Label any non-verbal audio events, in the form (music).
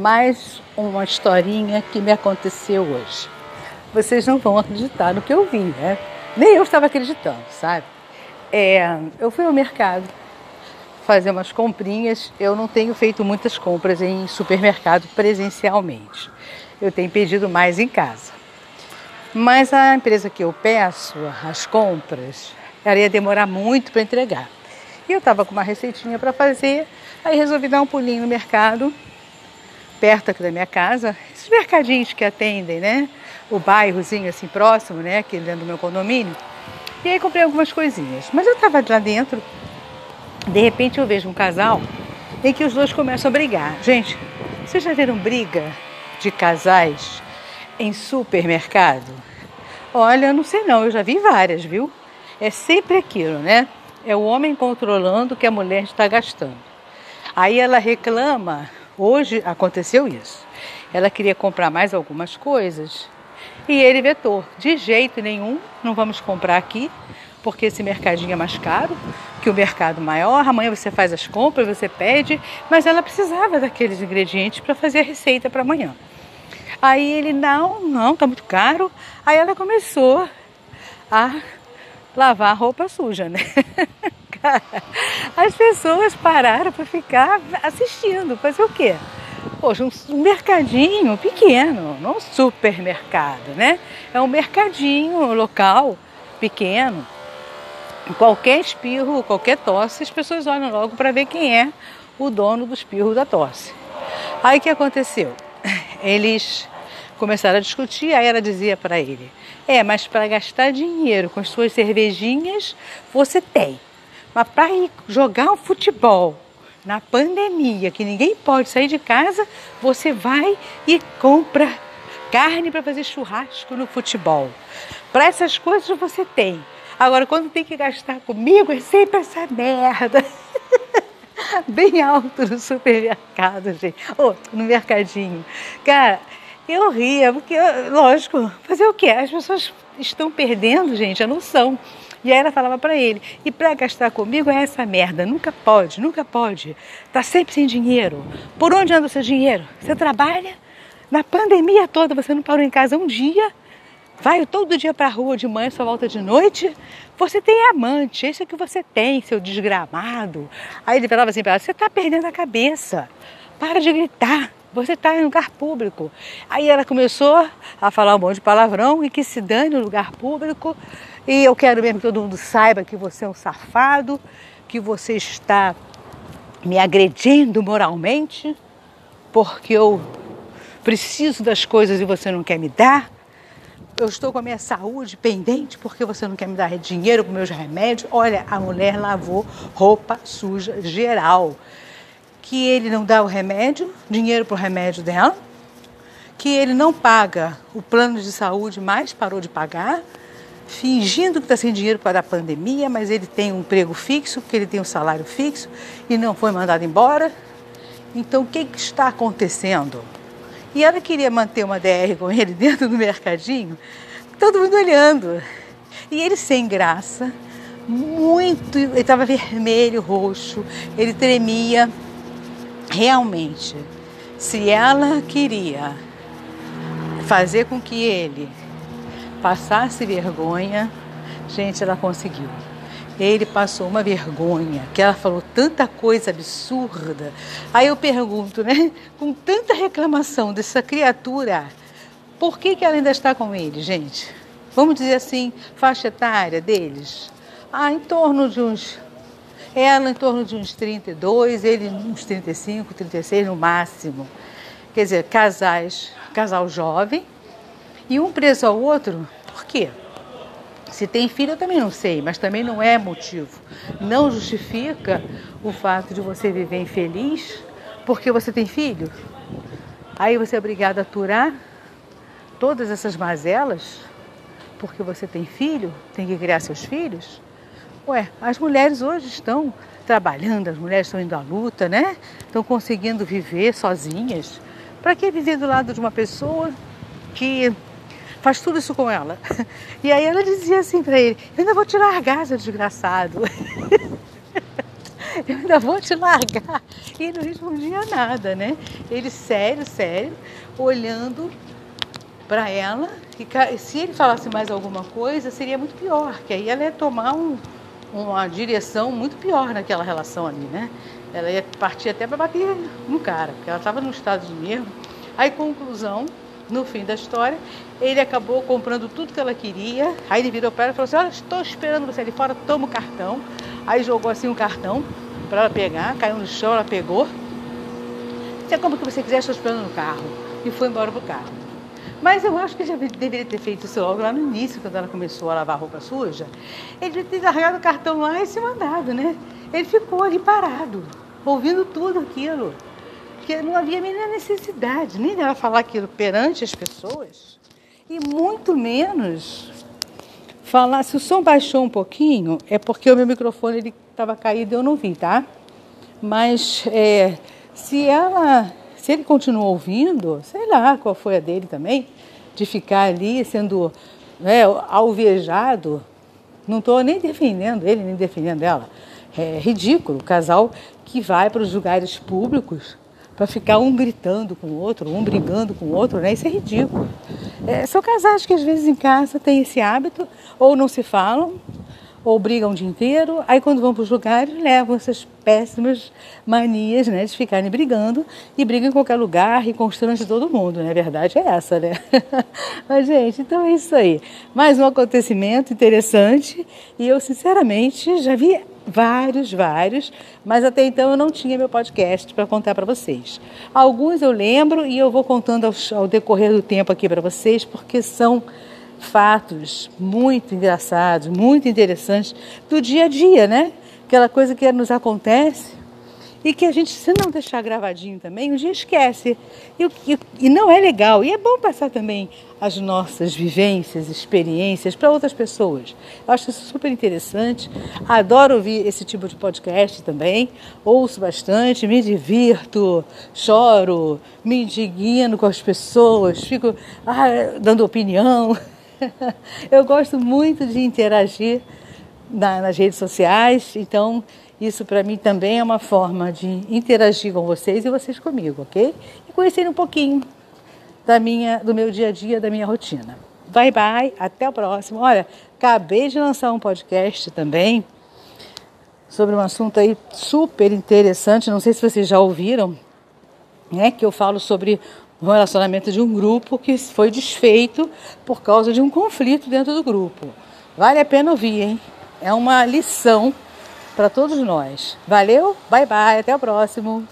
mais uma historinha que me aconteceu hoje. Vocês não vão acreditar no que eu vi, né? Nem eu estava acreditando, sabe? É, eu fui ao mercado fazer umas comprinhas. Eu não tenho feito muitas compras em supermercado presencialmente. Eu tenho pedido mais em casa. Mas a empresa que eu peço as compras, ela ia demorar muito para entregar. E eu estava com uma receitinha para fazer, aí resolvi dar um pulinho no mercado perto aqui da minha casa, esses mercadinhos que atendem, né? O bairrozinho assim próximo, né? Aqui dentro do meu condomínio. E aí comprei algumas coisinhas. Mas eu estava lá dentro, de repente eu vejo um casal em que os dois começam a brigar. Gente, vocês já viram briga de casais em supermercado? Olha, eu não sei não, eu já vi várias, viu? É sempre aquilo, né? É o homem controlando o que a mulher está gastando. Aí ela reclama Hoje aconteceu isso. Ela queria comprar mais algumas coisas e ele vetou. De jeito nenhum, não vamos comprar aqui, porque esse mercadinho é mais caro que o mercado maior. Amanhã você faz as compras, você pede, mas ela precisava daqueles ingredientes para fazer a receita para amanhã. Aí ele, não, não, tá muito caro. Aí ela começou a lavar a roupa suja, né? (laughs) (laughs) As pessoas pararam para ficar assistindo. Fazer o quê? Poxa, um mercadinho pequeno, não um supermercado, né? É um mercadinho local, pequeno. Qualquer espirro, qualquer tosse, as pessoas olham logo para ver quem é o dono do espirro da tosse. Aí o que aconteceu? (laughs) Eles começaram a discutir, aí ela dizia para ele: É, mas para gastar dinheiro com as suas cervejinhas, você tem. Mas para ir jogar um futebol na pandemia, que ninguém pode sair de casa, você vai e compra carne para fazer churrasco no futebol. Para essas coisas você tem. Agora, quando tem que gastar comigo, é sempre essa merda. (laughs) Bem alto no supermercado, gente. Ou oh, no mercadinho. Cara, eu ria, porque, lógico, fazer o quê? As pessoas estão perdendo, gente, a noção e aí ela falava para ele: e para gastar comigo é essa merda, nunca pode, nunca pode. Tá sempre sem dinheiro. Por onde anda o seu dinheiro? Você trabalha? Na pandemia toda você não parou em casa um dia? Vai todo dia para a rua de manhã, só volta de noite? Você tem amante, esse é o que você tem, seu desgramado. Aí ele falava assim para ela: você está perdendo a cabeça. Para de gritar. Você está em lugar público. Aí ela começou a falar um monte de palavrão e que se dane no lugar público. E eu quero mesmo que todo mundo saiba que você é um safado, que você está me agredindo moralmente, porque eu preciso das coisas e você não quer me dar. Eu estou com a minha saúde pendente porque você não quer me dar dinheiro para meus remédios. Olha, a mulher lavou roupa suja geral que ele não dá o remédio, dinheiro para o remédio dela, que ele não paga o plano de saúde, mas parou de pagar, fingindo que está sem dinheiro para a pandemia, mas ele tem um emprego fixo, que ele tem um salário fixo e não foi mandado embora. Então, o que, que está acontecendo? E ela queria manter uma DR com ele (laughs) dentro do mercadinho, todo mundo olhando. E ele sem graça, muito, ele estava vermelho, roxo, ele tremia realmente, se ela queria fazer com que ele passasse vergonha, gente, ela conseguiu. Ele passou uma vergonha, que ela falou tanta coisa absurda. Aí eu pergunto, né? Com tanta reclamação dessa criatura, por que, que ela ainda está com ele, gente? Vamos dizer assim, faixa etária deles? Ah, em torno de uns ela em torno de uns 32, ele uns 35, 36 no máximo. Quer dizer, casais, casal jovem e um preso ao outro, quê? Se tem filho, eu também não sei, mas também não é motivo. Não justifica o fato de você viver infeliz porque você tem filho. Aí você é obrigado a aturar todas essas mazelas porque você tem filho, tem que criar seus filhos. Ué, as mulheres hoje estão trabalhando, as mulheres estão indo à luta, né? Estão conseguindo viver sozinhas. Para que viver do lado de uma pessoa que faz tudo isso com ela? E aí ela dizia assim para ele: Eu ainda vou te largar, seu desgraçado. (laughs) eu ainda vou te largar. E ele não respondia nada, né? Ele sério, sério, olhando para ela. E se ele falasse mais alguma coisa, seria muito pior, que aí ela ia tomar um, uma direção muito pior naquela relação ali, né? Ela ia partir até para bater no cara, porque ela estava num estado de nervo. Aí, conclusão, no fim da história, ele acabou comprando tudo que ela queria. Aí ele virou para ela e falou assim: Olha, estou esperando você ali fora, toma o cartão. Aí jogou assim um cartão para ela pegar, caiu no chão, ela pegou. Você compra o que você quiser, estou esperando no carro. E foi embora pro carro. Mas eu acho que já deveria ter feito isso logo lá no início, quando ela começou a lavar roupa suja. Ele devia ter largado o cartão lá e se mandado, né? Ele ficou ali parado, ouvindo tudo aquilo. Porque não havia a necessidade nem dela falar aquilo perante as pessoas, e muito menos falar. Se o som baixou um pouquinho, é porque o meu microfone estava caído e eu não vi, tá? Mas é, se ela, se ele continuou ouvindo, sei lá qual foi a dele também, de ficar ali sendo né, alvejado, não estou nem defendendo ele, nem defendendo ela. É ridículo o casal que vai para os lugares públicos para ficar um gritando com o outro, um brigando com o outro, né? Isso é ridículo. É, são casais que às vezes em casa têm esse hábito, ou não se falam, ou brigam o dia inteiro, aí quando vão para os lugares levam essas péssimas manias né, de ficarem brigando e brigam em qualquer lugar e constrange todo mundo, né? A verdade é essa, né? (laughs) Mas, gente, então é isso aí. Mais um acontecimento interessante e eu, sinceramente, já vi vários, vários, mas até então eu não tinha meu podcast para contar para vocês. Alguns eu lembro e eu vou contando ao, ao decorrer do tempo aqui para vocês, porque são fatos muito engraçados, muito interessantes do dia a dia, né? Aquela coisa que nos acontece e que a gente, se não deixar gravadinho também, um dia esquece. E, e, e não é legal. E é bom passar também as nossas vivências, experiências para outras pessoas. Eu acho isso super interessante. Adoro ouvir esse tipo de podcast também. Ouço bastante, me divirto, choro, me indigno com as pessoas, fico ah, dando opinião. (laughs) Eu gosto muito de interagir na, nas redes sociais, então isso para mim também é uma forma de interagir com vocês e vocês comigo, ok? E conhecer um pouquinho da minha, do meu dia a dia, da minha rotina. Bye bye, até o próximo. Olha, acabei de lançar um podcast também sobre um assunto aí super interessante. Não sei se vocês já ouviram, né? Que eu falo sobre o relacionamento de um grupo que foi desfeito por causa de um conflito dentro do grupo. Vale a pena ouvir, hein? É uma lição para todos nós. Valeu, bye bye, até o próximo.